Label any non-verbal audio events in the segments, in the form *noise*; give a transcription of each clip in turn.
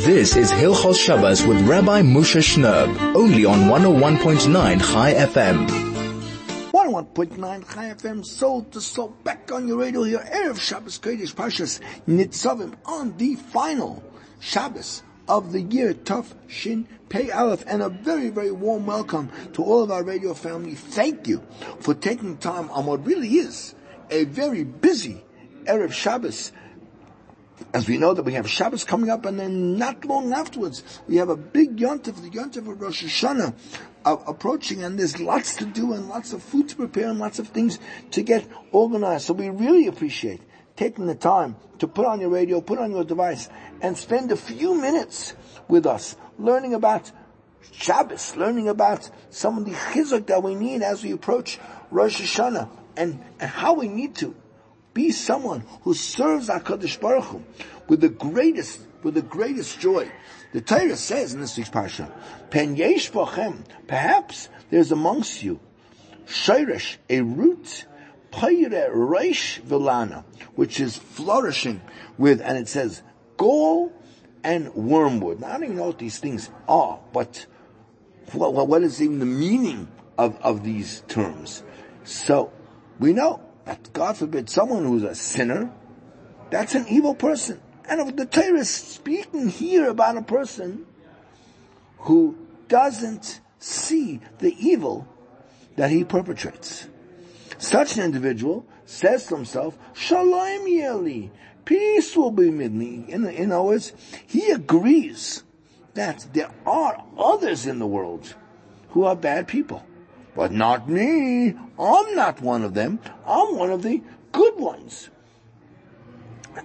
This is Hilchos Shabbos with Rabbi Moshe Shnerb, only on 101.9 Chai FM. 101.9 Chai FM, soul to soul, back on your radio here, Erev Shabbos Kodesh Pashas Nitzavim, on the final Shabbos of the year, Tuf Shin Pei Aleph, and a very, very warm welcome to all of our radio family. Thank you for taking time on what really is a very busy Erev Shabbos as we know that we have Shabbos coming up, and then not long afterwards, we have a big yontif, the yontif of Rosh Hashanah, uh, approaching, and there's lots to do, and lots of food to prepare, and lots of things to get organized. So we really appreciate taking the time to put on your radio, put on your device, and spend a few minutes with us, learning about Shabbos, learning about some of the chizuk that we need as we approach Rosh Hashanah, and, and how we need to be someone who serves HaKadosh Baruch Hu with the greatest, with the greatest joy. The Torah says in this week's parsha, "Pen yesh bochem." Perhaps there's amongst you shirish, a root, payre reish vilana, which is flourishing with, and it says gall and wormwood. Now I don't even know what these things are, but what, what is even the meaning of, of these terms? So we know that God forbid someone who's a sinner, that's an evil person. And the Torah is speaking here about a person who doesn't see the evil that he perpetrates. Such an individual says to himself, Shalom Yeli, peace will be with me. In, in other words, he agrees that there are others in the world who are bad people. But not me. I'm not one of them. I'm one of the good ones.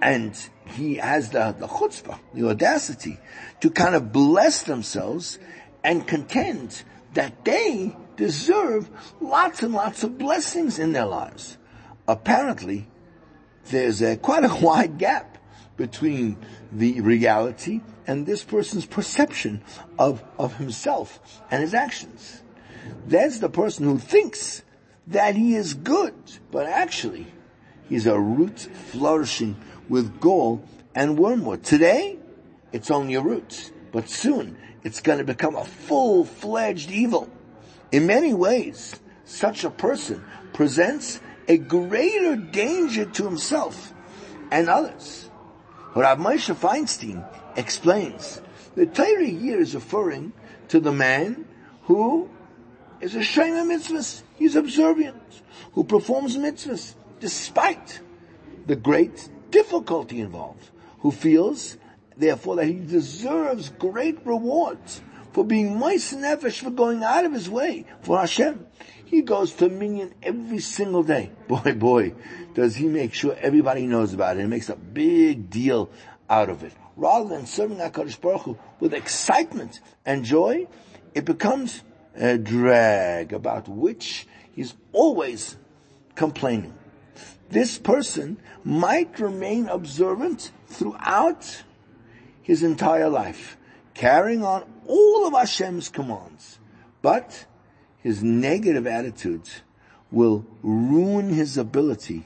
And he has the, the chutzpah, the audacity to kind of bless themselves and contend that they deserve lots and lots of blessings in their lives. Apparently, there's a, quite a *laughs* wide gap between the reality and this person's perception of, of himself and his actions. That's the person who thinks that he is good, but actually he's a root flourishing with gall and wormwood. Today, it's only a root, but soon it's going to become a full-fledged evil. In many ways, such a person presents a greater danger to himself and others. Rav Moshe Feinstein explains the Torah here is referring to the man who is a shema mitzvahs. He's observant, who performs mitzvahs despite the great difficulty involved, who feels, therefore, that he deserves great rewards for being moist nefesh, for going out of his way for Hashem. He goes to minyan every single day. *laughs* Boy, boy, does he make sure everybody knows about it and makes a big deal out of it. Rather than serving HaKadosh Baruch Hu with excitement and joy, it becomes a drag about which he's always complaining. This person might remain observant throughout his entire life, carrying on all of Hashem's commands, but his negative attitudes will ruin his ability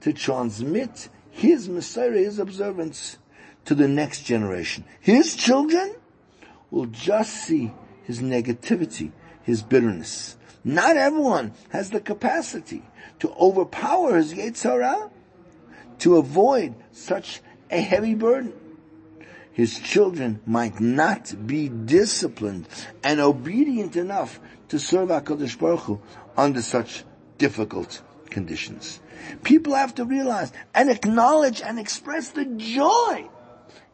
to transmit his mesorah, his observance to the next generation. His children will just see his negativity his bitterness. Not everyone has the capacity to overpower his Yetzirah, to avoid such a heavy burden. His children might not be disciplined and obedient enough to serve HaKadosh Baruch Hu under such difficult conditions. People have to realize and acknowledge and express the joy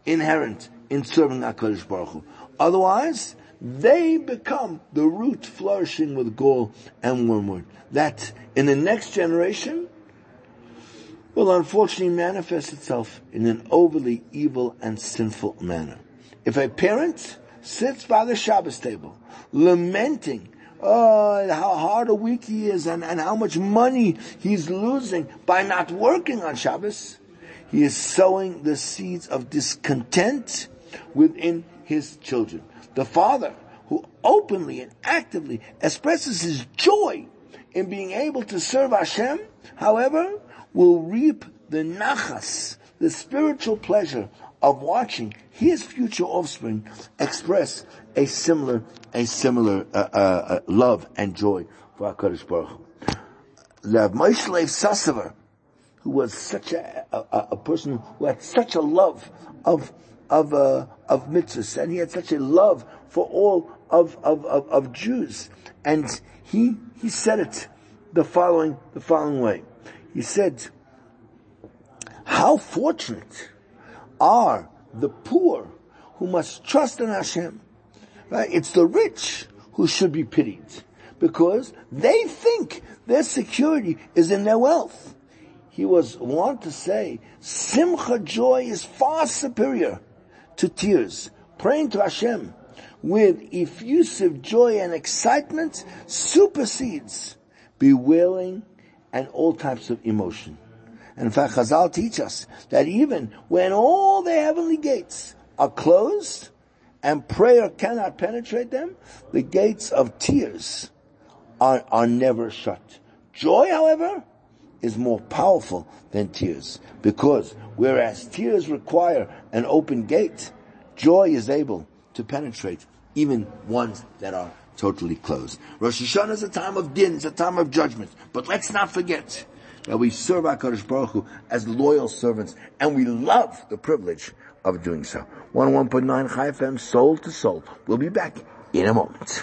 inherent in serving HaKadosh Baruch Hu. Otherwise, they become the root flourishing with gall and wormwood. That in the next generation will unfortunately manifest itself in an overly evil and sinful manner. If a parent sits by the Shabbos table, lamenting oh, how hard a week he is and, and how much money he's losing by not working on Shabbos, he is sowing the seeds of discontent within his children. The father who openly and actively expresses his joy in being able to serve Hashem, however, will reap the nachas, the spiritual pleasure of watching his future offspring express a similar, a similar uh, uh, uh, love and joy for HaKadosh Baruch Hu. The Moshe who was such a, a, a, person who had such a love of of uh, of mitzvahs, and he had such a love for all of of, of, of Jews, and he he said it the following the following way. He said, "How fortunate are the poor who must trust in Hashem. Right? It's the rich who should be pitied because they think their security is in their wealth. He was wont to say, Simcha joy is far superior to tears. Praying to Hashem with effusive joy and excitement supersedes bewailing and all types of emotion. And in fact, Chazal teach us that even when all the heavenly gates are closed and prayer cannot penetrate them, the gates of tears are, are never shut. Joy, however, is more powerful than tears because whereas tears require an open gate, joy is able to penetrate even ones that are totally closed. Rosh Hashanah is a time of din, it's a time of judgment. But let's not forget that we serve HaKadosh Baruch Hu as loyal servants, and we love the privilege of doing so. 101.9 Chai FM, soul to soul. We'll be back in a moment.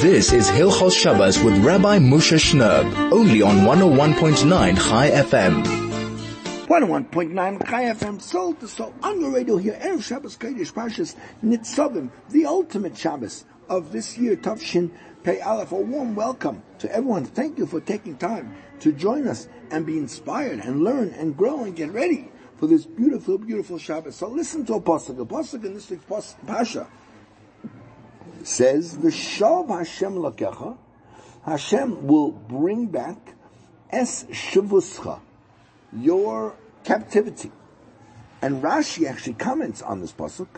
This is Hilchos Shabbos with Rabbi Moshe Shnerb, only on 101.9 Chai FM. 101.9 Chai FM, soul to soul, on your radio here, Erev Shabbos Kodesh Parshas Nitzavim, the ultimate Shabbos of this year, Tavshin Pei Aleph. A warm welcome to everyone. Thank you for taking time to join us and be inspired and learn and grow and get ready for this beautiful, beautiful Shabbos. So listen to a pasuk. The pasuk in this week's pasha says, "V'shav Hashem lakecha." Hashem will bring back es shavuscha, your captivity. And Rashi actually comments on this pasuk.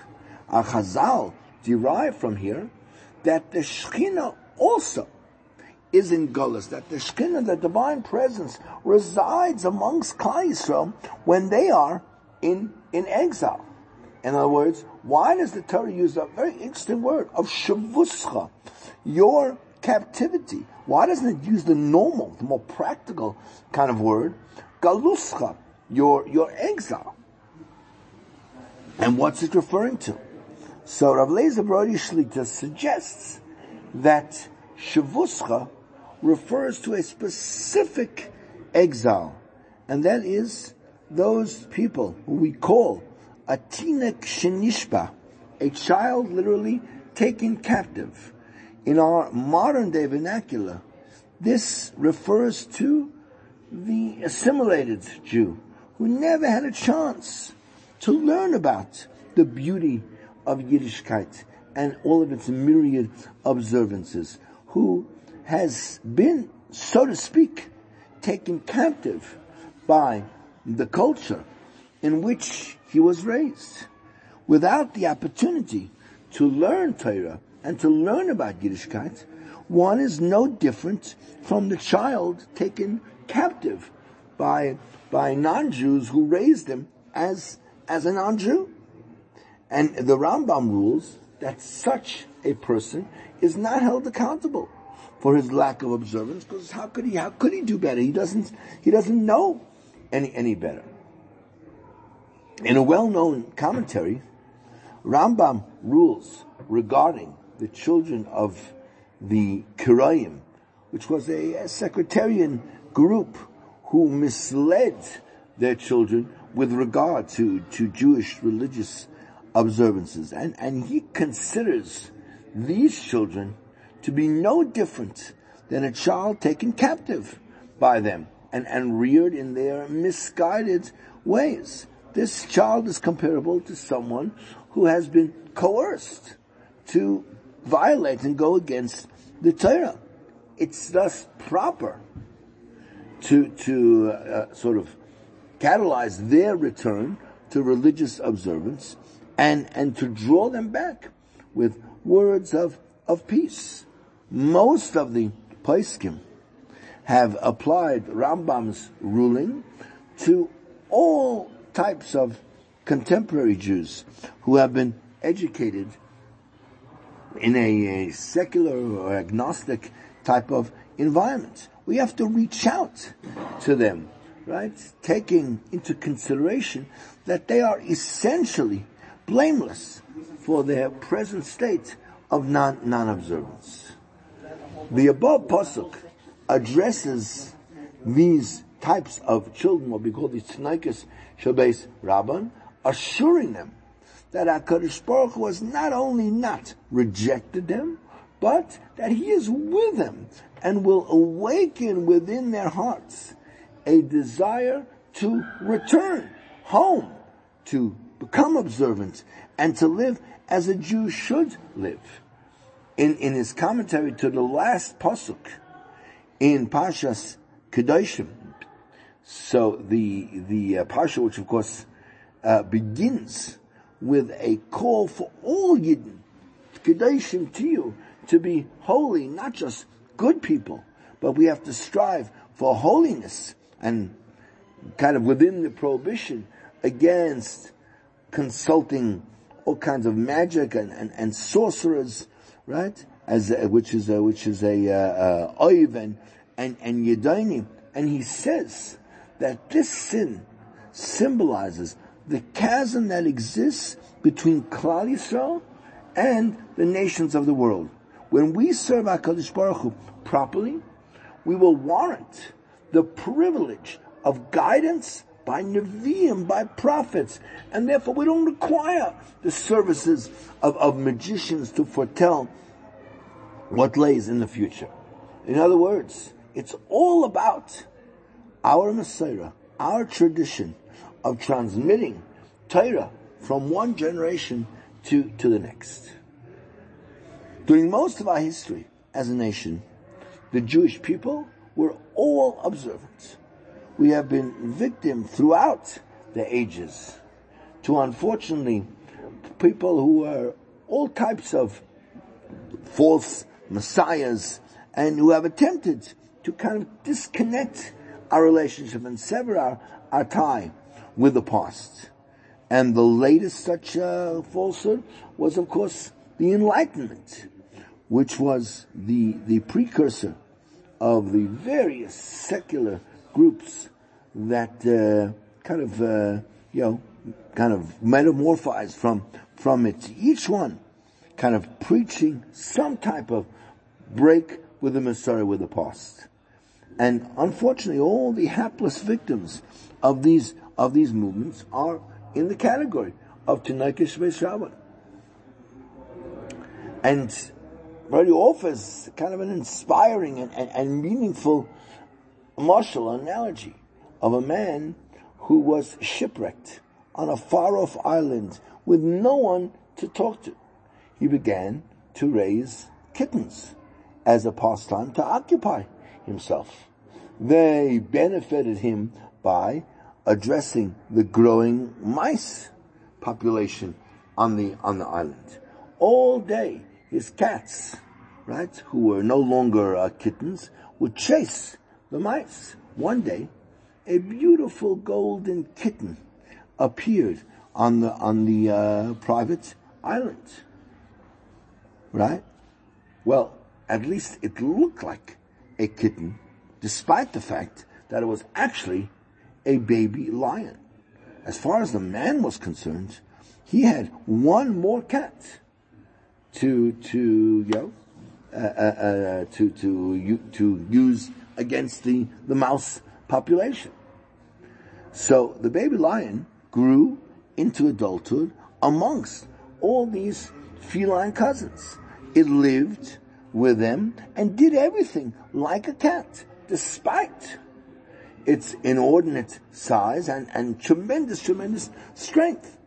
Our Chazal from here that the Shekhinah also is in Gullus, that the Shekhinah, the divine presence, resides amongst Yisrael when they are in, in exile. In other words, why does the Torah use a very interesting word of shavuscha, your captivity? Why doesn't it use the normal, the more practical kind of word, galuscha, your, your exile? And what's it referring to? So Rav Lazer Brody Shlita suggests that Shavuscha refers to a specific exile, and that is those people who we call a tinok shenishba, a child literally taken captive. In our modern day vernacular, this refers to the assimilated Jew who never had a chance to learn about the beauty of Yiddishkeit and all of its myriad observances, who has been, so to speak, taken captive by the culture in which he was raised, without the opportunity to learn Torah and to learn about Yiddishkeit, one is no different from the child taken captive by, by non-Jews who raised him as, as a non-Jew. And the Rambam rules that such a person is not held accountable for his lack of observance because how could he how could he do better he doesn't he doesn't know any any better in a well-known commentary Rambam rules regarding the children of the Karaim which was a, a group who misled their children with regard to, to Jewish religious observances. And, and he considers these children to be no different than a child taken captive by them and, and reared in their misguided ways. This child is comparable to someone who has been coerced to violate and go against the Torah. It's thus proper to, to uh, sort of catalyze their return to religious observance and, and to draw them back with words of, of peace. Most of the Poskim have applied Rambam's ruling to all types of contemporary Jews who have been educated in a, a secular or agnostic type of environment. We have to reach out to them, right? Taking into consideration that they are essentially blameless for their present state of non, non-observance. The above pasuk addresses these types of children, what we call the Tznikas Shabes Rabban, assuring them that HaKadosh Baruch Hu has not only not rejected them, but that He is with them and will awaken within their hearts a desire to return home, to become observant, and to live as a Jew should live. In, in his commentary to the last pasuk in Pashas Kedoshim, so the the uh, Pasha, which of course uh, begins with a call for all Yidden, Kedoshim to you, to be holy, not just good people, but we have to strive for holiness and kind of within the prohibition against consulting all kinds of magic and, and, and sorcerers, right? As uh, which is a, which is a uh, uh, and and yedaini, and he says that this sin symbolizes the chasm that exists between Klal Yisrael and the nations of the world. When we serve HaKadosh Baruch Hu properly, we will warrant the privilege of guidance by Nevi'im, by prophets, and therefore we don't require the services of, of magicians to foretell what lays in the future. In other words, it's all about our mesorah, our tradition of transmitting Torah from one generation to, to the next. During most of our history as a nation, the Jewish people were all observant. We have been victim throughout the ages to unfortunately people who are all types of false messiahs and who have attempted to kind of disconnect our relationship and sever our, our tie with the past. And the latest such uh, falsehood was, of course, the Enlightenment, which was the, the precursor of the various secular groups that uh, kind of, uh, you know, kind of metamorphized from, from it. Each one kind of preaching some type of break with the mesorah with the past. And unfortunately, all the hapless victims of these, of these movements are in the category of Tanakh Shvei And Brody offers kind of an inspiring and, and, and meaningful martial analogy of a man who was shipwrecked on a far off island with no one to talk to. He began to raise kittens as a pastime to occupy himself. They benefited him by addressing the growing mice population on the, on the island. All day, his cats, right, who were no longer uh, kittens, would chase the mice. One day, a beautiful golden kitten appeared on the, on the uh, private island. Right? Well, at least it looked like a kitten, despite the fact that it was actually a baby lion. As far as the man was concerned, he had one more cat to to you know uh, uh, uh, to to to use against the the mouse population. So the baby lion grew into adulthood amongst all these feline cousins. It lived with them and did everything like a cat, despite its inordinate size and, and tremendous, tremendous strength.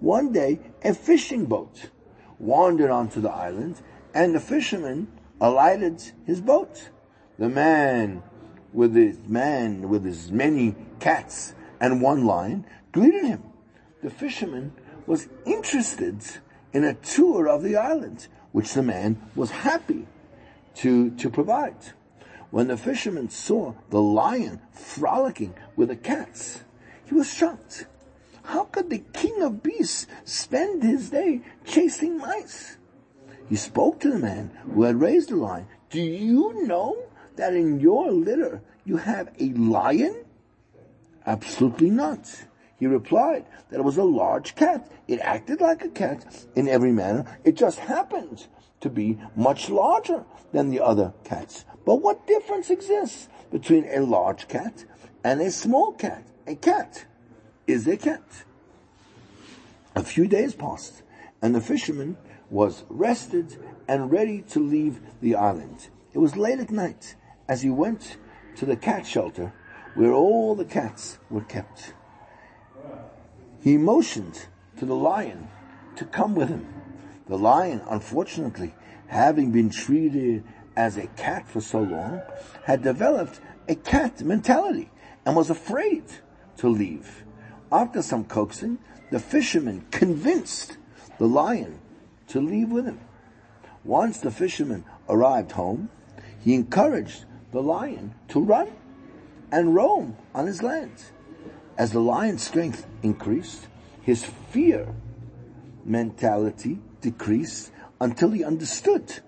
One day, a fishing boat wandered onto the island and the fisherman alighted his boat. The man with his man with his many cats and one lion greeted him. The fisherman was interested in a tour of the island, which the man was happy to, to provide. When the fisherman saw the lion frolicking with the cats, he was shocked. How could the king of beasts spend his day chasing mice? He spoke to the man who had raised the lion. Do you know that in your litter you have a lion? Absolutely not. He replied that it was a large cat. It acted like a cat in every manner. It just happened to be much larger than the other cats. But what difference exists between a large cat and a small cat? A cat is a cat. A few days passed and the fisherman was rested and ready to leave the island. It was late at night as he went to the cat shelter where all the cats were kept. He motioned to the lion to come with him. The lion, unfortunately, having been treated as a cat for so long, had developed a cat mentality and was afraid to leave. After some coaxing, the fisherman convinced the lion to leave with him. Once the fisherman arrived home, he encouraged the lion to run and roam on his land. As the lion's strength increased, his fear mentality decreased until he understood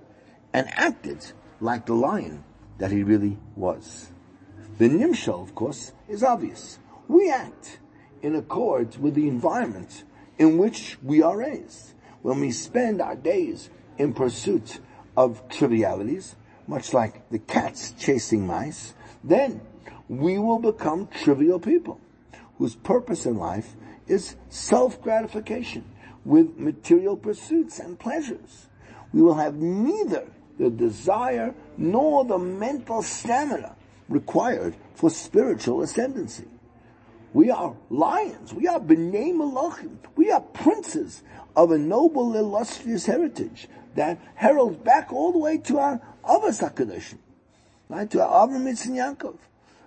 and acted like the lion that he really was. The nimshal, of course, is obvious. We act in accord with the environment in which we are raised. When we spend our days in pursuit of trivialities, much like the cats chasing mice, then we will become trivial people whose purpose in life is self-gratification with material pursuits and pleasures. We will have neither the desire nor the mental stamina required for spiritual ascendancy. We are lions. We are b'nei malachim. We are princes of a noble, illustrious heritage that heralds back all the way to our Avos HaKadoshim, right? To our Avram Yitzchak Yaakov.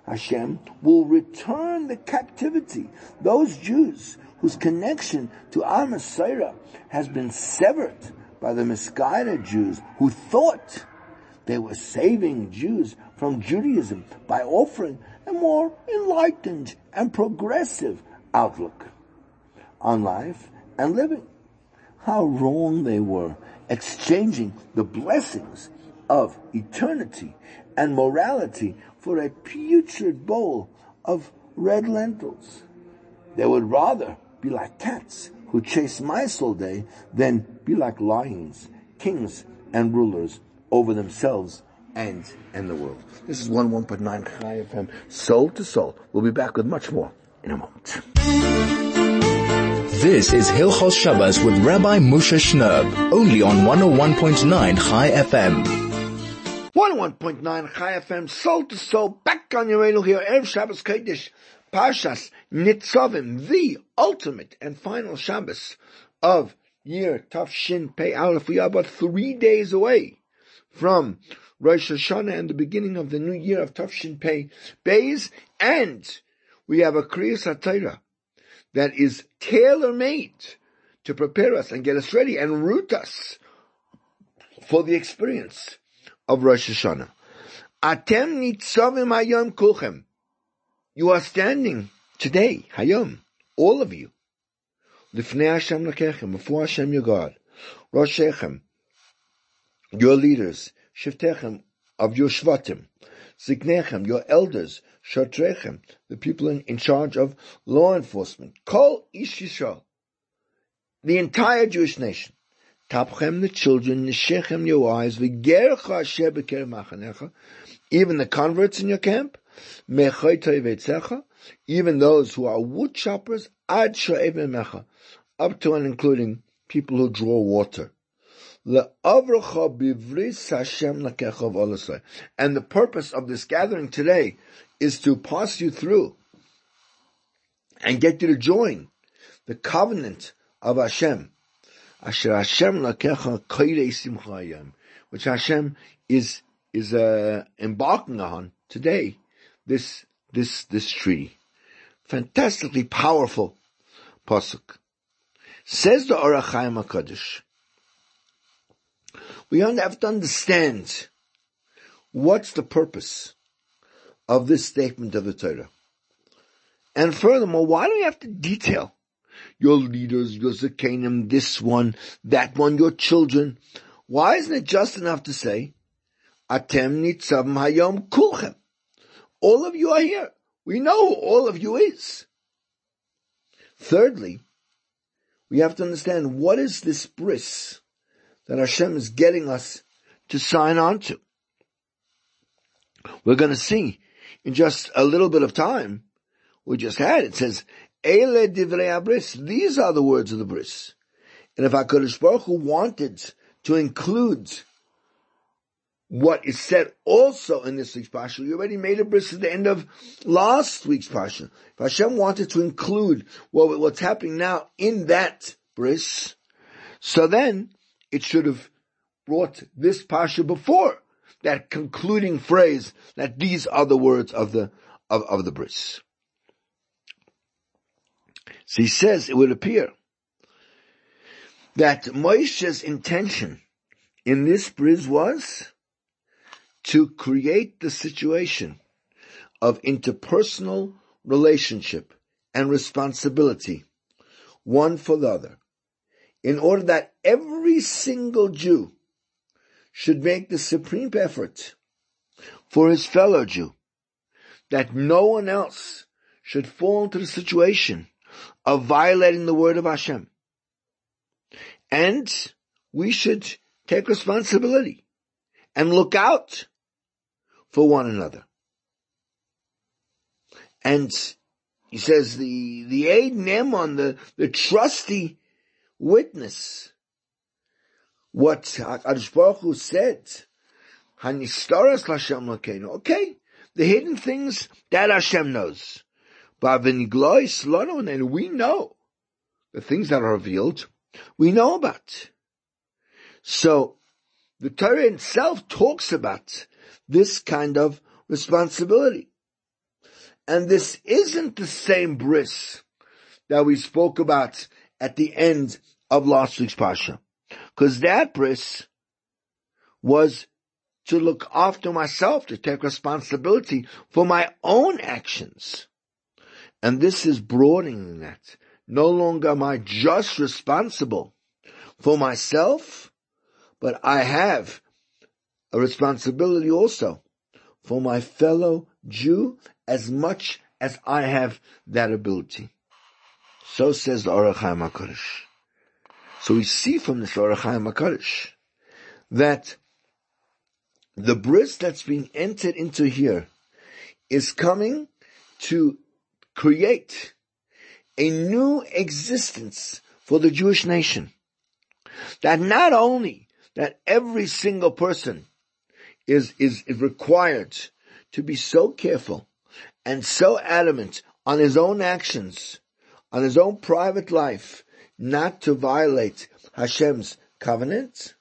Hashem will return the captivity. Those Jews whose connection to mesorah has been severed by the misguided Jews who thought they were saving Jews from Judaism by offering a more enlightened and progressive outlook on life and living. How wrong they were exchanging the blessings of eternity and morality for a putrid bowl of red lentils. They would rather be like cats who chase mice all day than be like lions, kings, and rulers over themselves and and the world. This is 101.9 Chai FM, soul to soul. We'll be back with much more in a moment. This is Hilchos Shabbos with Rabbi Moshe Shnerb, only on 101.9 Chai FM. 101.9 Chai FM, soul to soul, back on your radio here, Erev Shabbos Kodesh, Parshas Nitzavim, the ultimate and final Shabbos of year Tafshin Pei Aleph. We are about three days away from Rosh Hashanah and the beginning of the new year of Tafshin Pei Beis, and we have a Kriyas HaTorah that is tailor-made to prepare us and get us ready and root us for the experience of Rosh Hashanah. Atem nitzavim hayom kulchem. You are standing today, hayom, all of you. Lifnei Hashem lekechem, before Hashem your God. Roshechem, your leaders. Shiftechem, of your shvatim. Ziknechem, your elders. Shotrechem, the people in, in charge of law enforcement. Kol Ish the entire Jewish nation. Tapchem the children, Nishechem your wives, V'gercha asher machanecha, even the converts in your camp, Mechoi toivetzecha, even those who are wood choppers, Ad mecha, up to and including people who draw water. And the purpose of this gathering today is to pass you through and get you to join the covenant of Hashem Asher Hashem lakecha which Hashem is is uh, embarking on today. This this this tree, fantastically powerful pasuk. Says the Ohr HaChaim Hakadosh. We have to understand what's the purpose of this statement of the Torah. And furthermore, why do we have to detail your leaders, your zakanim, this one, that one, your children. Why isn't it just enough to say, Atem nitzav hayom kulchem? All of you are here. We know who all of you is. Thirdly, we have to understand what is this bris that Hashem is getting us to sign on to. We're going to see in just a little bit of time we just had. It says, Ele divrei abris. These are the words of the bris. And if HaKadosh Baruch Hu wanted to include what is said also in this week's Pasha, you already made a bris at the end of last week's Pasha. If Hashem wanted to include what, what's happening now in that bris, so then it should have brought this Pasha before that concluding phrase that these are the words of the, of, of the bris. So he says it would appear that Moshe's intention in this bris was to create the situation of interpersonal relationship and responsibility, one for the other, in order that every single Jew should make the supreme effort for his fellow Jew, that no one else should fall into the situation of violating the word of Hashem. And we should take responsibility and look out for one another. And he says the, the aid Neman, the, the trusty witness, what HaKadosh Baruch Hu said, Hanistaras Lakeinu. Okay, the hidden things that Hashem knows. And we know the things that are revealed, we know about. So, the Torah itself talks about this kind of responsibility. And this isn't the same bris that we spoke about at the end of last week's Pasha. Cause that bris was to look after myself, to take responsibility for my own actions. And this is broadening that. No longer am I just responsible for myself, but I have a responsibility also for my fellow Jew as much as I have that ability. So says the Orach HaKadosh. So we see from this Orach HaKadosh that the bris that's being entered into here is coming to create a new existence for the Jewish nation. That not only that every single person is, is, required to be so careful and so adamant on his own actions, on his own private life, not to violate Hashem's covenant.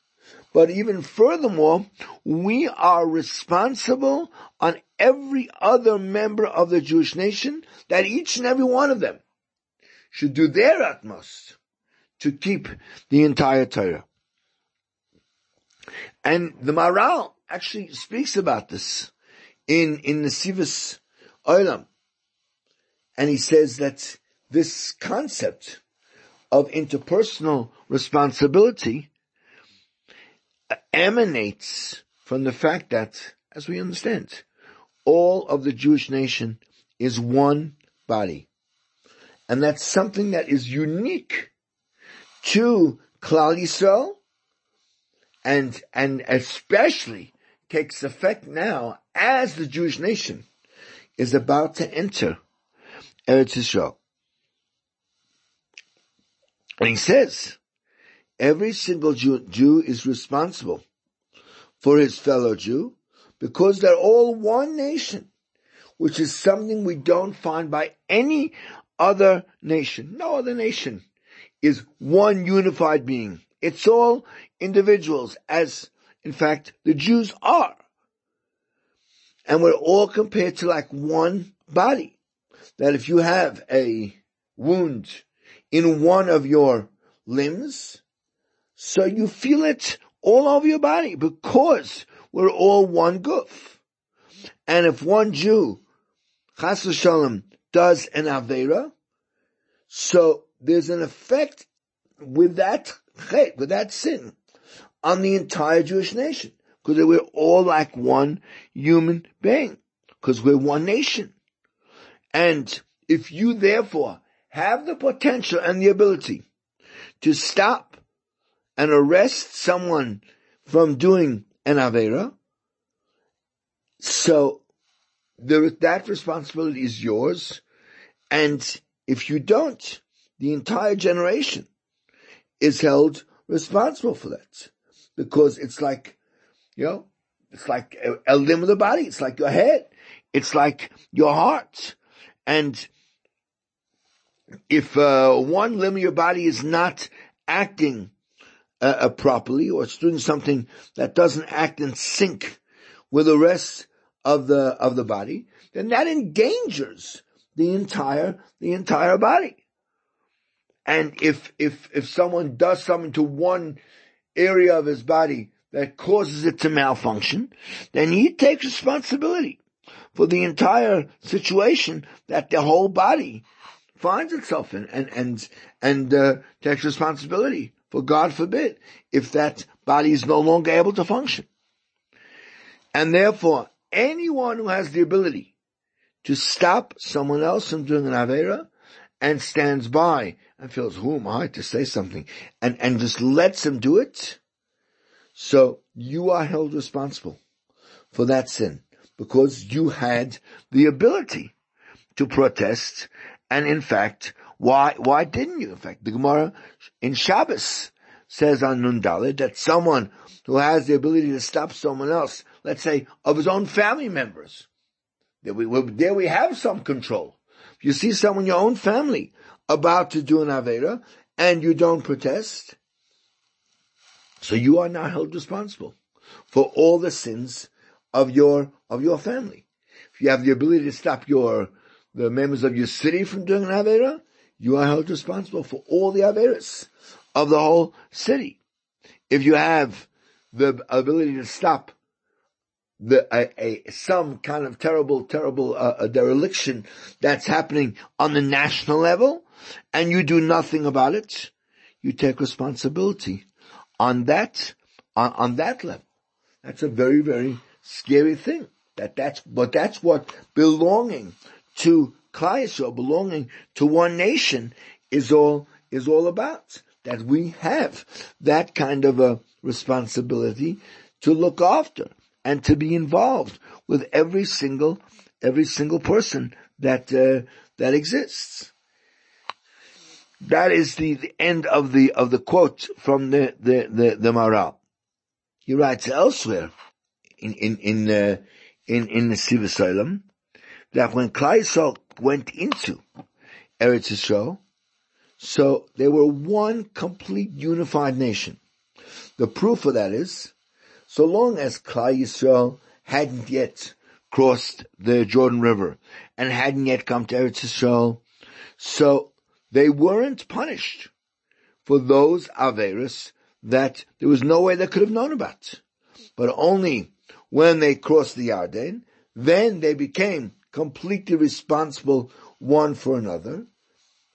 But even furthermore, we are responsible on every other member of the Jewish nation that each and every one of them should do their utmost to keep the entire Torah. And the Maharal actually speaks about this in, in the Sivas Olam. And he says that this concept of interpersonal responsibility emanates from the fact that, as we understand, all of the Jewish nation is one body. And that's something that is unique to Klal Yisrael and, and especially takes effect now as the Jewish nation is about to enter Eretz Yisrael. And he says, every single Jew, Jew is responsible for his fellow Jew because they're all one nation, which is something we don't find by any other nation. No other nation is one unified being. It's all individuals as in fact the Jews are. And we're all compared to like one body. That if you have a wound in one of your limbs, so you feel it all over your body because we're all one goof. And if one Jew, chas v'shalom, does an avera, so there's an effect with that chet, with that sin, on the entire Jewish nation. Because we're all like one human being. Because we're one nation. And if you therefore have the potential and the ability to stop and arrest someone from doing an Avera, so that responsibility is yours. And if you don't, the entire generation is held responsible for that. Because it's like, you know, it's like a, a limb of the body. It's like your head. It's like your heart. And if uh, one limb of your body is not acting uh, uh, properly or it's doing something that doesn't act in sync with the rest of the of the body, then that endangers the entire the entire body. And if if if someone does something to one area of his body that causes it to malfunction, then he takes responsibility for the entire situation that the whole body finds itself in and, and, and, uh, takes responsibility for God forbid if that body is no longer able to function. And therefore, anyone who has the ability to stop someone else from doing an Avera and stands by and feels, who am I to say something and, and just lets him do it. So you are held responsible for that sin because you had the ability to protest. And in fact, why, why didn't you? In fact, the Gemara in Shabbos says on Nun Daled that someone who has the ability to stop someone else, let's say of his own family members, there we, there we have some control. If you see someone in your own family about to do an Avera and you don't protest, so you are now held responsible for all the sins of your, of your family. If you have the ability to stop your, the members of your city from doing an Avera, you are held responsible for all the Averas of the whole city. If you have the ability to stop the, a, a, some kind of terrible, terrible uh, dereliction that's happening on the national level, and you do nothing about it, you take responsibility on that, on, on that level. That's a very, very scary thing. That that's, but that's what belonging to Klal belonging to one nation is all, is all about. That we have that kind of a responsibility to look after and to be involved with every single, every single person that, uh, that exists. That is the, the, end of the, of the quote from the, the, the, the Maharal. He writes elsewhere, in in in uh, in in the Siva that when Klal went into Eretz Yisrael, so they were one complete unified nation. The proof of that is, so long as Klal Yisrael hadn't yet crossed the Jordan River and hadn't yet come to Eretz Yisrael, so they weren't punished for those Averis that there was no way they could have known about. But only when they crossed the Yarden, then they became completely responsible one for another,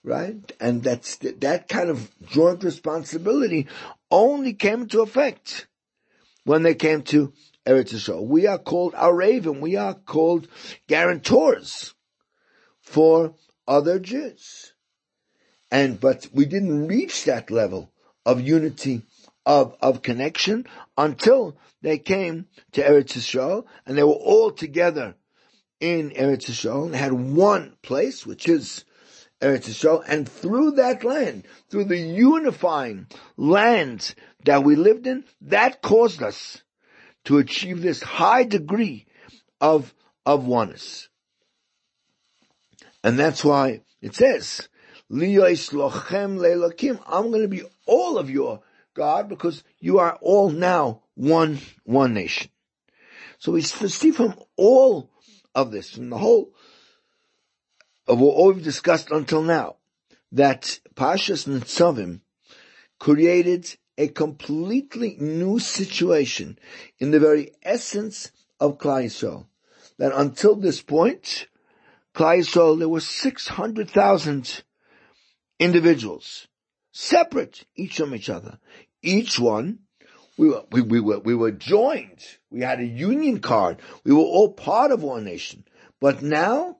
right? And that's, that kind of joint responsibility only came into effect when they came to Eretz Yisrael. We are called Araven, we are called guarantors for other Jews. And, but we didn't reach that level of unity, of, of connection until they came to Eretz Yisrael and they were all together in Eretz Yisrael had one place, which is Eretz Yisrael, and through that land, through the unifying land that we lived in, that caused us to achieve this high degree of, of oneness. And that's why it says, I'm going to be all of your God because you are all now one, one nation. So we see from all of this, from the whole of what we've discussed until now, that Pashas Nitzavim created a completely new situation in the very essence of Klal. That until this point, Klal there were 600,000 individuals, separate each from each other. Each one, we were, we, we were, we were joined. We had a union card. We were all part of one nation. But now,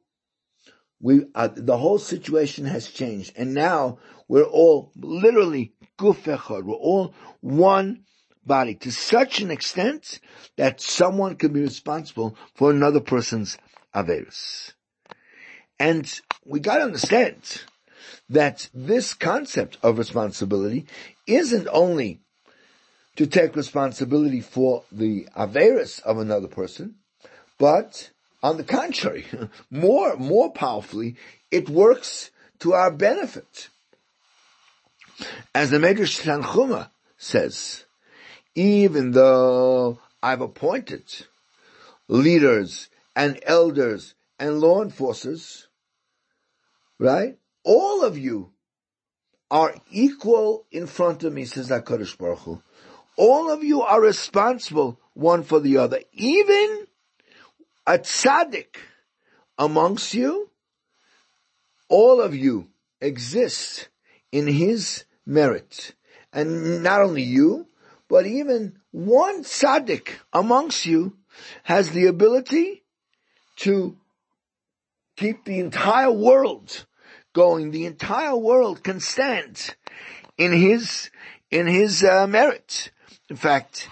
we, uh, the whole situation has changed. And now we're all literally guf echad. We're all one body to such an extent that someone can be responsible for another person's averus. And we gotta understand that this concept of responsibility isn't only to take responsibility for the averus of another person, but on the contrary, *laughs* more, more powerfully, it works to our benefit. As the Medrash Tanchuma says, even though I've appointed leaders and elders and law enforcers, right? All of you are equal in front of me, says HaKadosh Baruch Hu. All of you are responsible one for the other. Even a tzaddik amongst you, all of you exist in his merit. And not only you, but even one tzaddik amongst you has the ability to keep the entire world going. The entire world can stand in his, in his uh, merit. In fact,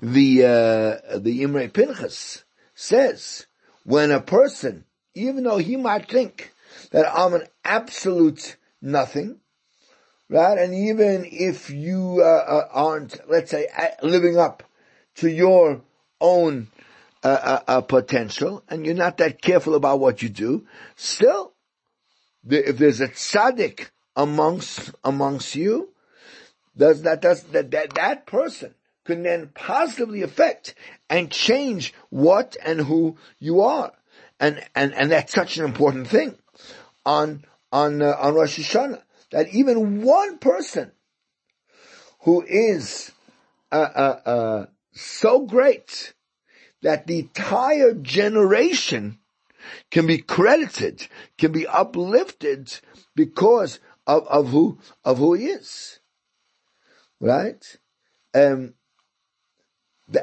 the, uh, the Imrei Pinchas says when a person, even though he might think that I'm an absolute nothing, right? And even if you uh, uh aren't, let's say, living up to your own uh, uh, uh, potential, and you're not that careful about what you do, still, if there's a tzaddik amongst amongst you, does that does that that that person can then positively affect and change what and who you are, and and and that's such an important thing on on uh, on Rosh Hashanah that even one person who is uh, uh, uh, so great that the entire generation can be credited, can be uplifted because of, of who of who he is. Right? Um,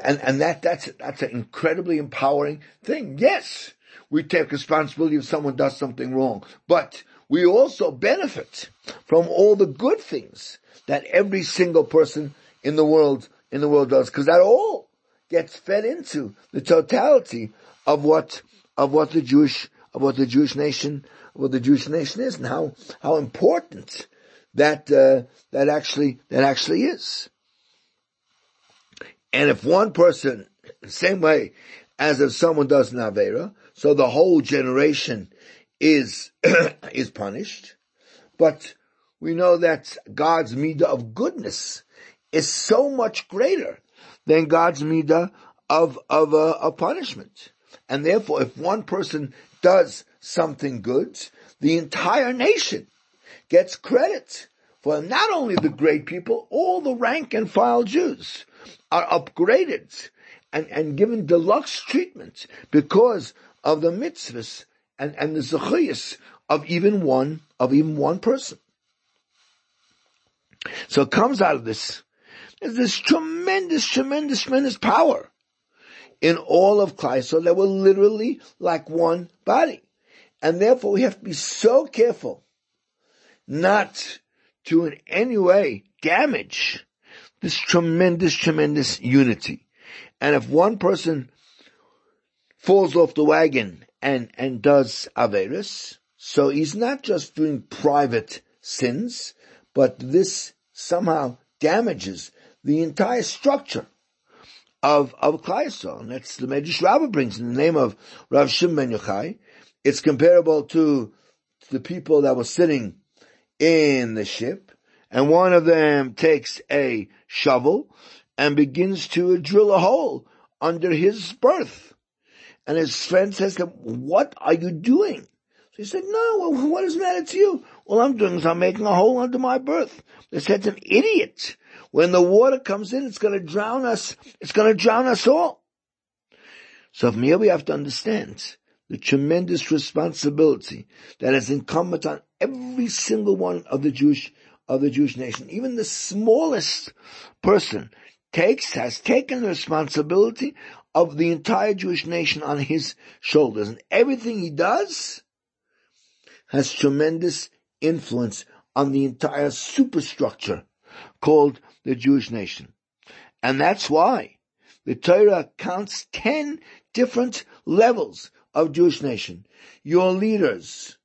and and that that's that's an incredibly empowering thing. Yes, we take responsibility if someone does something wrong, but we also benefit from all the good things that every single person in the world in the world does, because that all gets fed into the totality of what of what the Jewish of what the Jewish nation what the Jewish nation is, and how how important that uh, that actually that actually is. And if one person, same way as if someone does an avera, so the whole generation is, *clears throat* is punished. But we know that God's midah of goodness is so much greater than God's midah of, of, uh, punishment. And therefore, if one person does something good, the entire nation gets credit for not only the great people, all the rank and file Jews are upgraded and, and given deluxe treatment because of the mitzvahs and, and the zechuyas of even one, of even one person. So it comes out of this, there's this tremendous, tremendous, tremendous power in all of Kleisel that we're literally like one body. And therefore we have to be so careful not to in any way damage this tremendous, tremendous unity. And if one person falls off the wagon and, and does Averis. So he's not just doing private sins, but this somehow damages the entire structure of, of Klaisel. And that's the Medrash Rabbah brings in the name of Rav Shimon Yochai. It's comparable to the people that were sitting in the ship, and one of them takes a shovel and begins to drill a hole under his berth. And his friend says to him, what are you doing? So he said, no, what does it matter to you? All I'm doing is I'm making a hole under my berth. They said, an idiot. When the water comes in, it's gonna drown us. It's gonna drown us all. So from here we have to understand the tremendous responsibility that is incumbent on every single one of the Jewish of the Jewish nation. Even the smallest person takes has taken the responsibility of the entire Jewish nation on his shoulders, and everything he does has tremendous influence on the entire superstructure called the Jewish nation. And that's why the Torah counts 10 different levels of Jewish nation. Your leaders,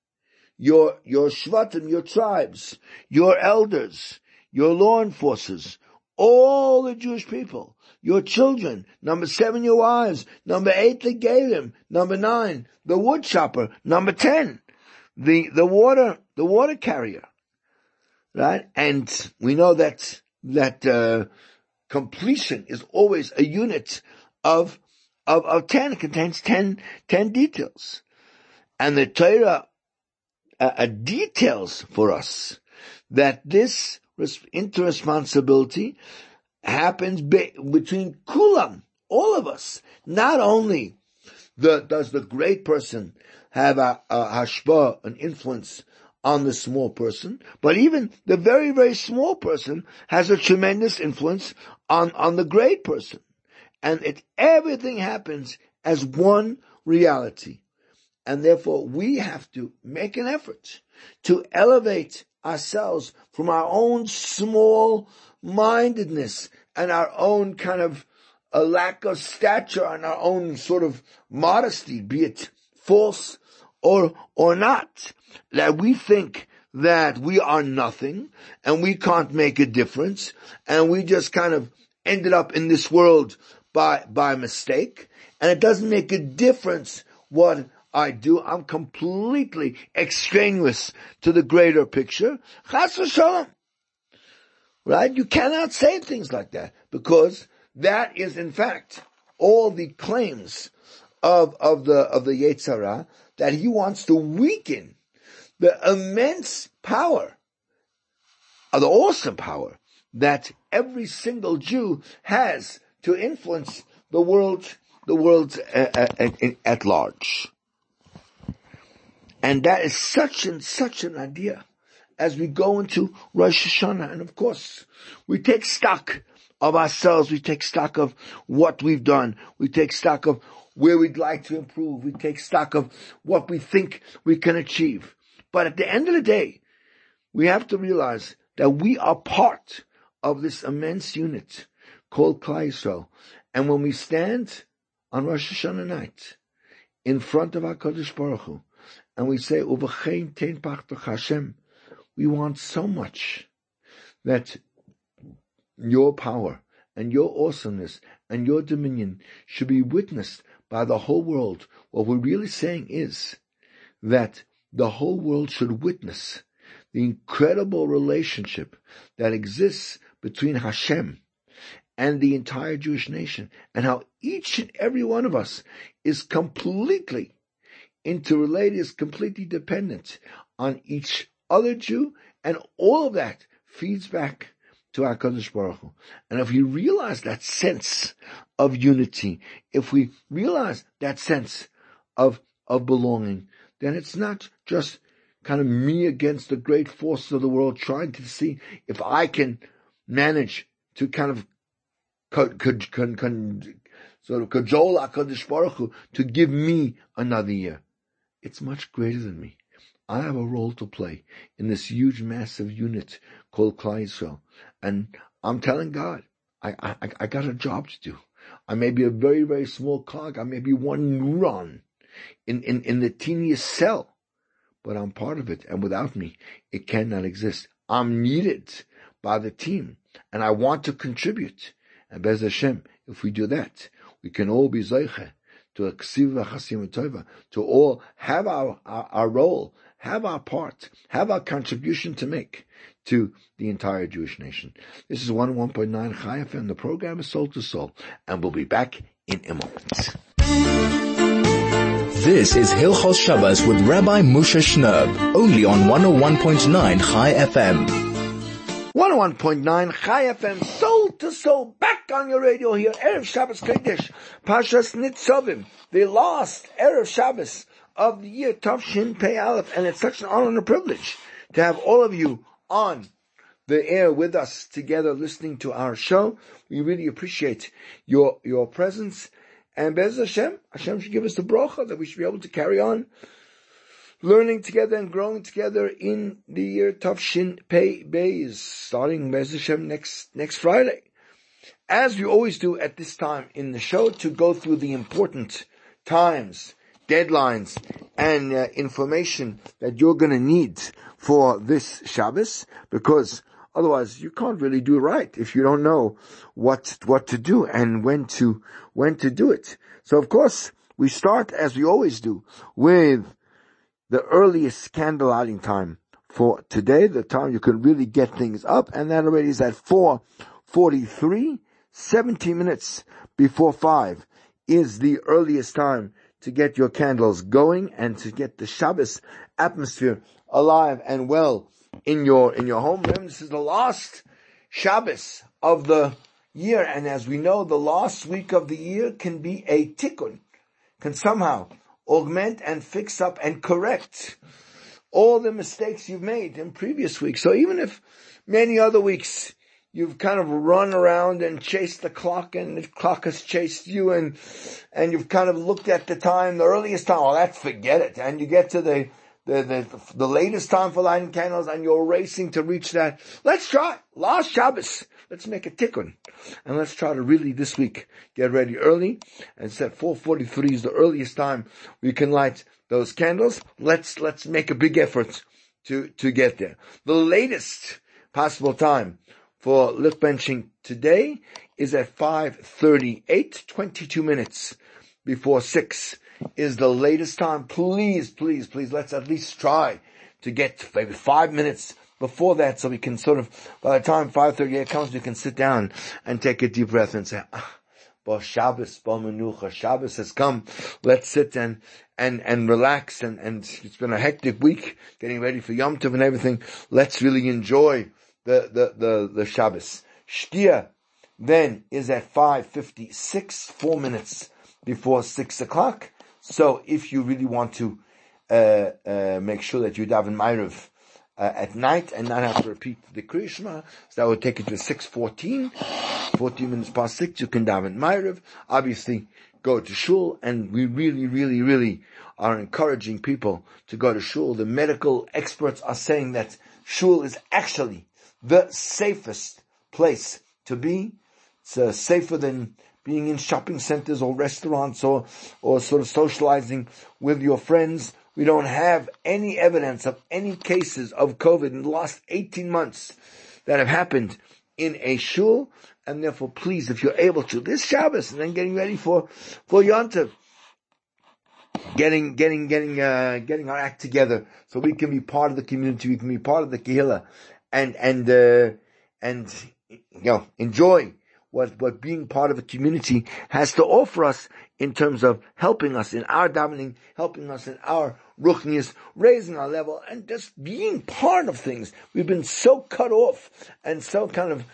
your, your shvatim, your tribes, your elders, your law enforcers, all the Jewish people, your children, number seven, your wives, number eight, the Gerim, number nine, the wood chopper, number ten, the, the water, the water carrier, right? And we know that, that, uh, completion is always a unit of, of, of 10. It contains 10, 10 details. And the Torah uh, uh, details for us that this interresponsibility happens be- between kulam, all of us. Not only the, does the great person have a, a hashpa, an influence on the small person, but even the very, very small person has a tremendous influence on, on the great person. And it, everything happens as one reality. And therefore we have to make an effort to elevate ourselves from our own small mindedness and our own kind of a lack of stature and our own sort of modesty, be it false or, or not, that we think that we are nothing and we can't make a difference and we just kind of ended up in this world by, by mistake and it doesn't make a difference what I do. I'm completely extraneous to the greater picture. Right? You cannot say things like that because that is in fact all the claims of, of the, of the Yetzer Hara that he wants to weaken the immense power, uh, the awesome power that every single Jew has to influence the world, the world at, uh, uh, at, large. And that is such and such an idea as we go into Rosh Hashanah. And of course, we take stock of ourselves. We take stock of what we've done. We take stock of where we'd like to improve. We take stock of what we think we can achieve. But at the end of the day, we have to realize that we are part of this immense unit called Klal Yisrael. And when we stand on Rosh Hashanah night in front of our Kodesh Baruch Hu, and we say, tein Hashem, we want so much that your power and your awesomeness and your dominion should be witnessed by the whole world, what we're really saying is that the whole world should witness the incredible relationship that exists between Hashem and the entire Jewish nation and how each and every one of us is completely interrelated, is completely dependent on each other Jew and all of that feeds back to HaKadosh Baruch Hu. And if we realize that sense of unity, if we realize that sense of, of belonging, then it's not just kind of me against the great forces of the world trying to see if I can manage to kind of con, con, con, sort of cajole HaKadosh Baruch Hu to give me another year. It's much greater than me. I have a role to play in this huge, massive unit called Yisrael. And I'm telling God, I, I, I got a job to do. I may be a very, very small cog. I may be one neuron in, in, in the teeniest cell, but I'm part of it. And without me, it cannot exist. I'm needed by the team and I want to contribute. And Bez Hashem, if we do that, we can all be Zeiche to a to all have our, our, our role have our part, have our contribution to make to the entire Jewish nation. This is 101.9 Chai FM. The program is Soul to Soul, and we'll be back in a moment. This is Hilchos Shabbos with Rabbi Moshe Shnerb, only on 101.9 Chai FM. 101.9 Chai FM, soul to soul, back on your radio here, Erev Shabbos Kodesh, Pashas Nitzavim, the last Erev Shabbos of the year Tav Shin Pei Aleph, and it's such an honor and a privilege to have all of you on the air with us together listening to our show. We really appreciate your, your presence. And Bez Hashem, Hashem should give us the bracha that we should be able to carry on learning together and growing together in the year Tavshin Pei Beis, starting Bez Hashem next, next Friday. As we always do at this time in the show to go through the important times, deadlines, and uh, information that you're going to need for this Shabbos, because otherwise you can't really do right if you don't know what what to do and when to when to do it. So of course we start as we always do with the earliest candle lighting time for today, the time you can really get things up, and that already is at 4.43, 17 minutes before 5 is the earliest time to get your candles going and to get the Shabbos atmosphere alive and well in your, in your home. Remember, this is the last Shabbos of the year, and as we know, the last week of the year can be a tikkun, can somehow augment and fix up and correct all the mistakes you've made in previous weeks. So even if many other weeks you've kind of run around and chased the clock and the clock has chased you and, and you've kind of looked at the time, the earliest time, well, that's forget it. And you get to the, the, the, the latest time for lighting candles and you're racing to reach that. Let's try. Last Shabbos. Let's make a tikkun. And let's try to really this week get ready early and set 443 is the earliest time we can light those candles. Let's, let's make a big effort to, to get there. The latest possible time for licht benching today is at 5.38, 22 minutes before 6 is the latest time. Please, please, please, let's at least try to get maybe five minutes before that so we can sort of, by the time 5.38 comes, we can sit down and take a deep breath and say, ah, Bo Shabbos, Bo Menucha, Shabbos has come. Let's sit and, and, and relax and, and it's been a hectic week getting ready for Yom Tov and everything. Let's really enjoy the, the, the, the Shabbos. Shkia then is at 5.56, four minutes before six o'clock. So if you really want to uh, uh, make sure that you daven Ma'ariv uh, at night and not have to repeat the Krias Shema, so that would take you to 6.14, 14 minutes past 6, you can daven Ma'ariv. Obviously, go to shul, and we really, really, really are encouraging people to go to shul. The medical experts are saying that shul is actually the safest place to be. It's uh, safer than being in shopping centers or restaurants or, or sort of socializing with your friends. We don't have any evidence of any cases of COVID in the last 18 months that have happened in a shul. And therefore, please, if you're able to, this Shabbos and then getting ready for, for Yontif, getting, getting, getting, uh, getting our act together so we can be part of the community, we can be part of the Kehillah and, and, uh, and, you know, enjoy what, what being part of a community has to offer us in terms of helping us in our davening, helping us in our ruchnias, raising our level, and just being part of things. We've been so cut off and so kind of,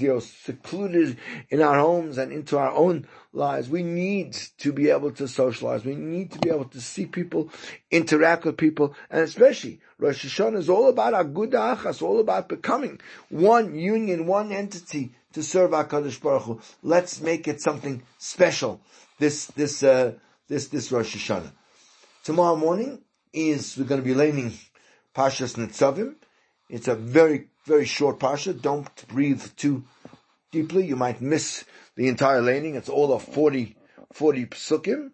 you know, secluded in our homes and into our own lives. We need to be able to socialize. We need to be able to see people, interact with people, and especially Rosh Hashanah is all about our good achas, all about becoming one union, one entity to serve HaKadosh Baruch Hu. Let's make it something special this, this, uh, this, this Rosh Hashanah. Tomorrow morning is, we're going to be learning Pashas Nitzavim. It's a very, very short Pasha. Don't breathe too deeply. You might miss the entire laning. It's all of 40, 40 psukim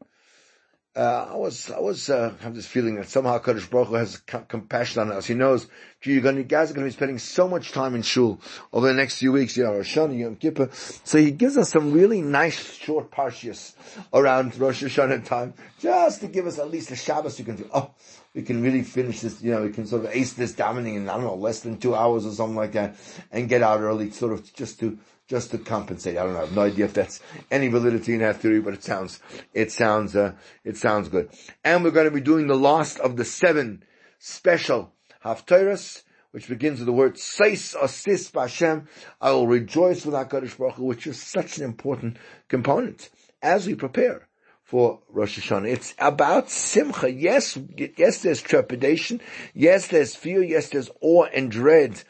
uh, I was, I was, uh, have this feeling that somehow Kaddish Baruch Hu has compassion on us. He knows, gee, you're going to, guys are going to be spending so much time in shul over the next few weeks, you know, Rosh Hashanah, Yom Kippur. So he gives us some really nice short parshias around Rosh Hashanah time, just to give us at least a Shabbos you can do. Oh, we can really finish this, you know, we can sort of ace this davening in, I don't know, less than two hours or something like that, and get out early, sort of just to, just to compensate. I don't know. I have no idea if that's any validity in that theory, but it sounds, it sounds, uh, it sounds good. And we're going to be doing the last of the seven special Haftarahs, which begins with the word Seis Asis B'Hashem. I will rejoice with HaKadosh Baruch Hu, which is such an important component as we prepare for Rosh Hashanah. It's about Simcha. Yes, yes, there's trepidation. Yes, there's fear. Yes, there's awe and dread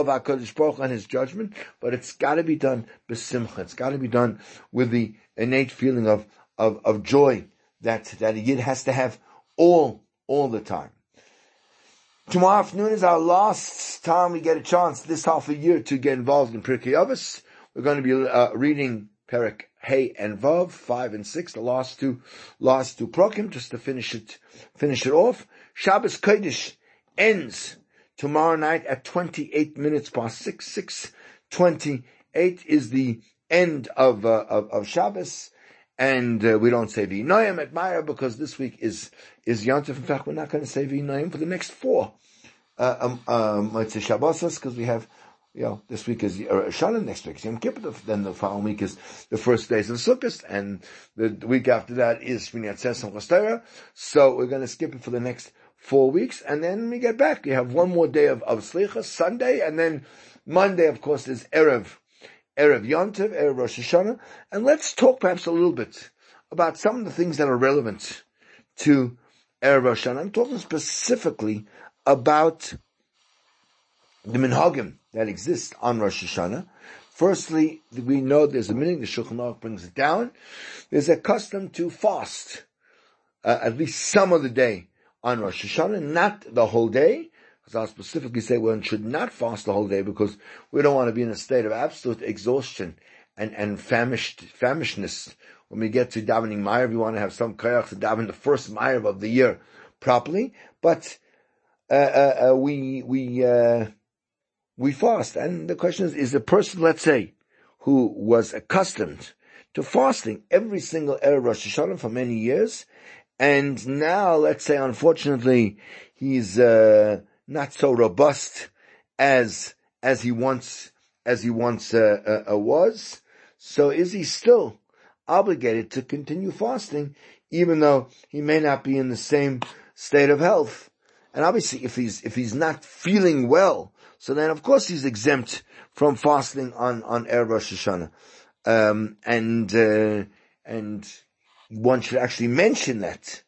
of HaKadosh Baruch and His judgment, but it's gotta be done besimcha. It's gotta be done with the innate feeling of, of, of joy that, that a Yid has to have all, all the time. Tomorrow afternoon is our last time we get a chance this half a year to get involved in Pirkei Avos. We're going to be uh, reading Perek Hey and Vav, five and six, the last two, last two prokim, just to finish it, finish it off. Shabbos Kodesh ends tomorrow night at 28 minutes past six, six twenty-eight is the end of, uh, of, of Shabbos. And uh, we don't say V'inoyim at Maya because this week is is Yontif. In fact, we're not going to say V'inoyim for the next four uh, um, um, a Shabbos because we have you know, this week is uh, Shalom, next week is Yom Kippur, then the following week is the first days of Sukkot, and the, week after that is Shmini Atzeres and. So we're going to skip it for the next four weeks, and then we get back. We have one more day of, of Slicha, Sunday, and then Monday, of course, is Erev, Erev Yontiv, Erev Rosh Hashanah, and let's talk perhaps a little bit about some of the things that are relevant to Erev Rosh Hashanah. I'm talking specifically about the minhagim that exist on Rosh Hashanah. Firstly, we know there's a meaning, the Shulchan Aruch brings it down. There's a custom to fast, uh, at least some of the day on Rosh Hashanah, not the whole day. Because I'll specifically say one should not fast the whole day because we don't want to be in a state of absolute exhaustion and, and famished, famishedness. When we get to davening Ma'ariv, we want to have some kayach to daven the first Ma'ariv of the year properly. But, uh, uh, uh we, we, uh, we fast. And the question is, is a person, let's say, who was accustomed to fasting every single Erev Rosh Hashanah for many years, and now, let's say, unfortunately, he's uh, not so robust as as he once as he once uh, uh, uh was. So, is he still obligated to continue fasting, even though he may not be in the same state of health? And obviously, if he's if he's not feeling well, so then, of course, he's exempt from fasting on on Erev Rosh Hashanah, um, and uh, and one should actually mention that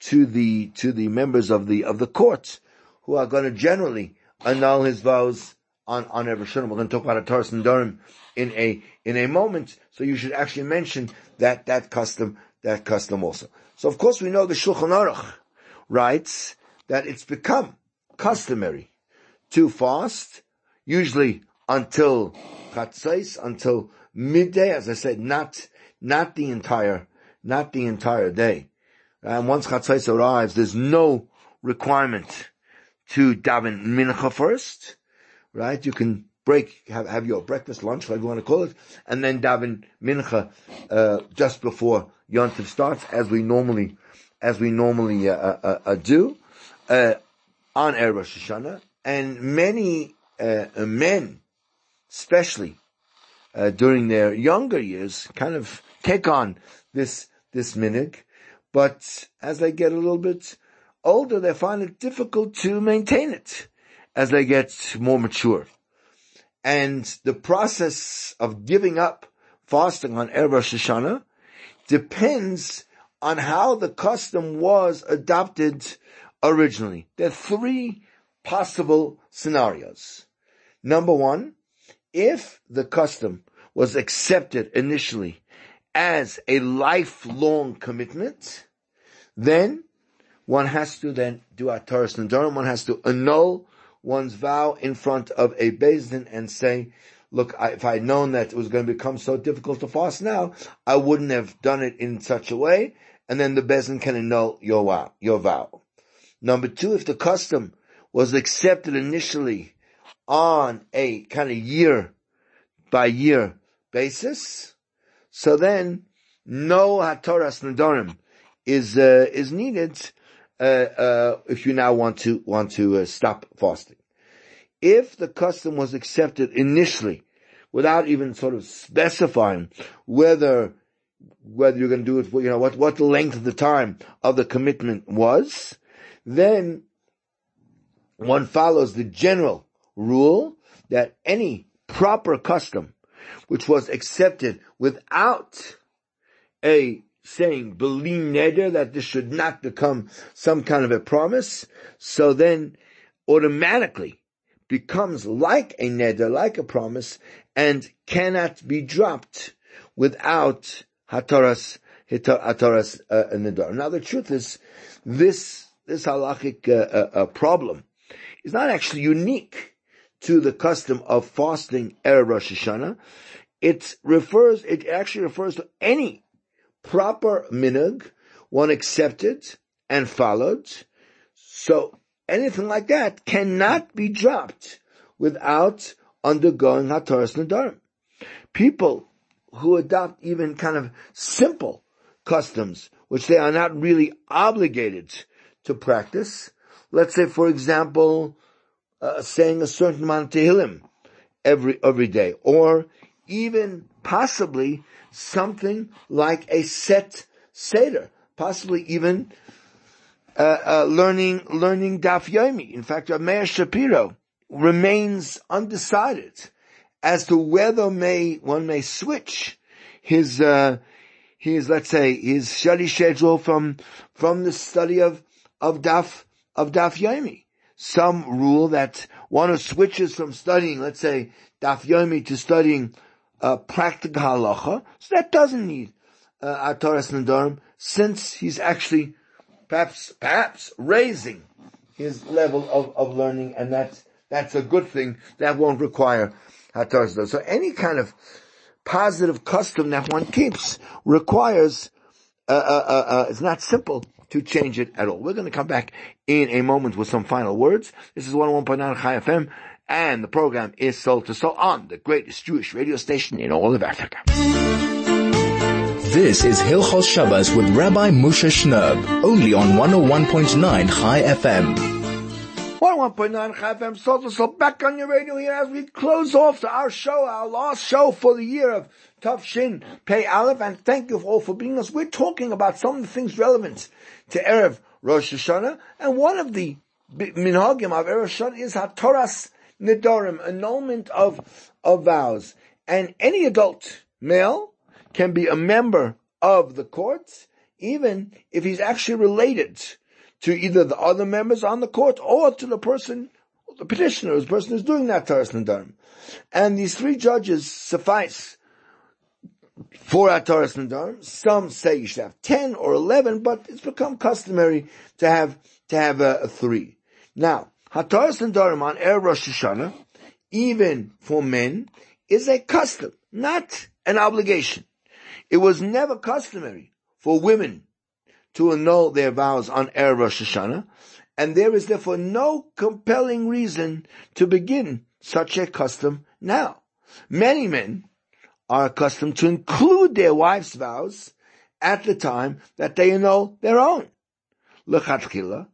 to the to the members of the of the court who are going to generally annul his vows on on Erev. We're going to talk about a Taras Nedarim in a in a moment, so you should actually mention that that custom that custom also. So of course we know the Shulchan Aruch writes that it's become customary to fast, usually until chatzais, until midday, as I said, not, not the entire, not the entire day. And once chatzais arrives, there's no requirement to daven mincha first, right? You can break, have, have your breakfast, lunch, whatever you want to call it, and then daven mincha, uh, just before Yom Yontif starts, as we normally, as we normally, uh, uh, uh do, uh, on Erev Rosh Hashanah, and many uh, men, especially uh, during their younger years, kind of take on this this minhag, but as they get a little bit older, they find it difficult to maintain it as they get more mature. And the process of giving up fasting on Erev Rosh Hashanah depends on how the custom was adopted originally. There are three possible scenarios. Number one, if the custom was accepted initially as a lifelong commitment, then one has to then do a Taras Nedarim, one has to annul one's vow in front of a Din and say, look, I, if I had known that it was going to become so difficult to fast now, I wouldn't have done it in such a way, and then the Din can annul your vow, your vow. Number two, if the custom was accepted initially on a kind of year by year basis, so then no hatoras nedarim is uh, is needed uh, uh, if you now want to want to uh, stop fasting. If the custom was accepted initially, without even sort of specifying whether whether you're going to do it for you know what what the length of the time of the commitment was, then one follows the general rule that any proper custom which was accepted without a saying, bli neder, that this should not become some kind of a promise. So then automatically becomes like a neder, like a promise, and cannot be dropped without hataras, hataras uh, neder. Now the truth is, this, this halachic uh, uh, uh, problem is not actually unique to the custom of fasting Erev Rosh Hashanah. It refers, it actually refers to any proper minhag, one accepted and followed. So anything like that cannot be dropped without undergoing Hataras Nadarim. People who adopt even kind of simple customs, which they are not really obligated to practice. Let's say, for example, uh, saying a certain amount of Tehillim every, every day, or even possibly something like a set Seder, possibly even uh, uh, learning learning Daf Yomi. In fact, Meir Shapiro remains undecided as to whether may one may switch his uh, his let's say his study schedule from from the study of of Daf of Daf Yomi. Some rule that one who switches from studying, let's say, Daf Yomi to studying uh, practical halacha, so that doesn't need uh, Ataras Nadarim, since he's actually perhaps, perhaps raising his level of, of learning, and that's, that's a good thing. That won't require Ataras Nadarim. So any kind of positive custom that one keeps requires, uh, uh, uh, uh it's not simple to change it at all. We're going to come back in a moment with some final words. This is 101.9 Chai FM and the program is Soul to Soul on the greatest Jewish radio station in all of Africa. This is Hilchos Shabbos with Rabbi Moshe Shnerb, only on 101.9 Chai FM. 101.9 Chai FM, Soul to Soul, back on your radio here as we close off our show, our last show for the year of Tav Shin Pei Aleph, and thank you all for being us. We're talking about some of the things relevant to Erev Rosh Hashanah, and one of the minhagim of Erev Hashanah is HaToras Nidorim, annulment of, of vows. And any adult male can be a member of the court, even if he's actually related to either the other members on the court or to the person, the petitioner, the person who's doing that Taras Nidarim. And these three judges suffice for Ataras Nidarim. Some say you should have 10 or 11, but it's become customary to have, to have a, three. Now, Hataras Nedarim on Erev Rosh Hashanah, even for men, is a custom, not an obligation. It was never customary for women to annul their vows on Erev Rosh Hashanah, and there is therefore no compelling reason to begin such a custom now. Many men are accustomed to include their wife's vows at the time that they annul their own. L'chatchila,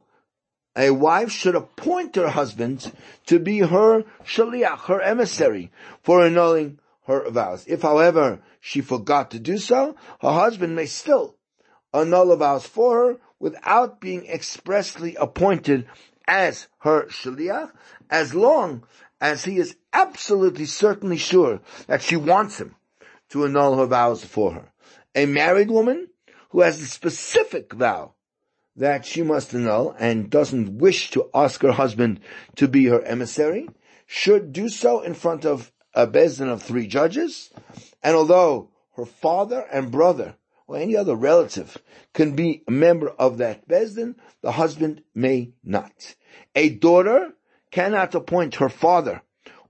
a wife should appoint her husband to be her shaliach, her emissary, for annulling her vows. If, however, she forgot to do so, her husband may still annul the vows for her without being expressly appointed as her shaliach, as long as he is absolutely certainly sure that she wants him to annul her vows for her. A married woman who has a specific vow that she must annul and doesn't wish to ask her husband to be her emissary should do so in front of a beis din of three judges. And although her father and brother or any other relative can be a member of that beis din, the husband may not. A daughter cannot appoint her father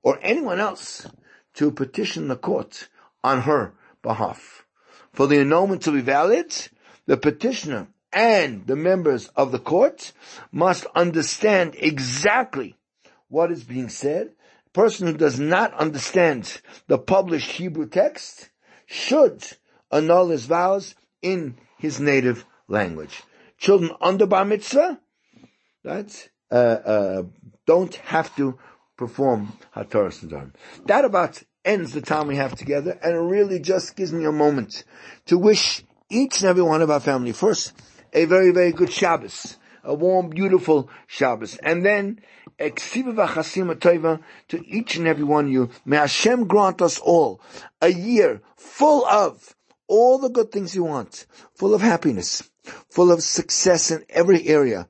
or anyone else to petition the court on her behalf. For the annulment to be valid, the petitioner and the members of the court must understand exactly what is being said. A person who does not understand the published Hebrew text should annul his vows in his native language. Children under bar mitzvah, right, uh, uh, don't have to perform Hataras Nedarim. That about ends the time we have together, and it really just gives me a moment to wish each and every one of our family first a very, very good Shabbos. A warm, beautiful Shabbos. And then, to each and every one of you. May Hashem grant us all a year full of all the good things you want, full of happiness, full of success in every area,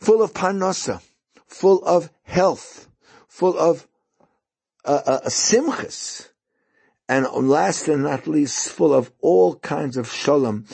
full of parnasa, full of health, full of uh, uh, simchas, and last and not least, full of all kinds of shalom,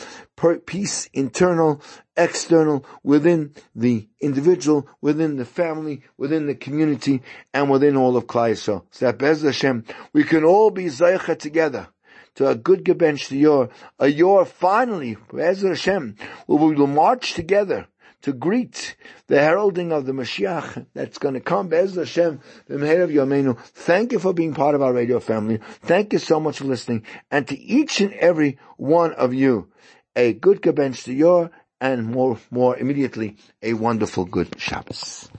peace, internal, external, within the individual, within the family, within the community, and within all of Klal So that Bez Hashem, we can all be Zaycha together to a good gebench to your, a your finally, Bez Hashem, we will march together to greet the heralding of the Mashiach that's going to come. Be'ez Hashem, of Yomenu. Thank you for being part of our radio family. Thank you so much for listening. And to each and every one of you, a good gebench to your, and more, more immediately, a wonderful good Shabbos.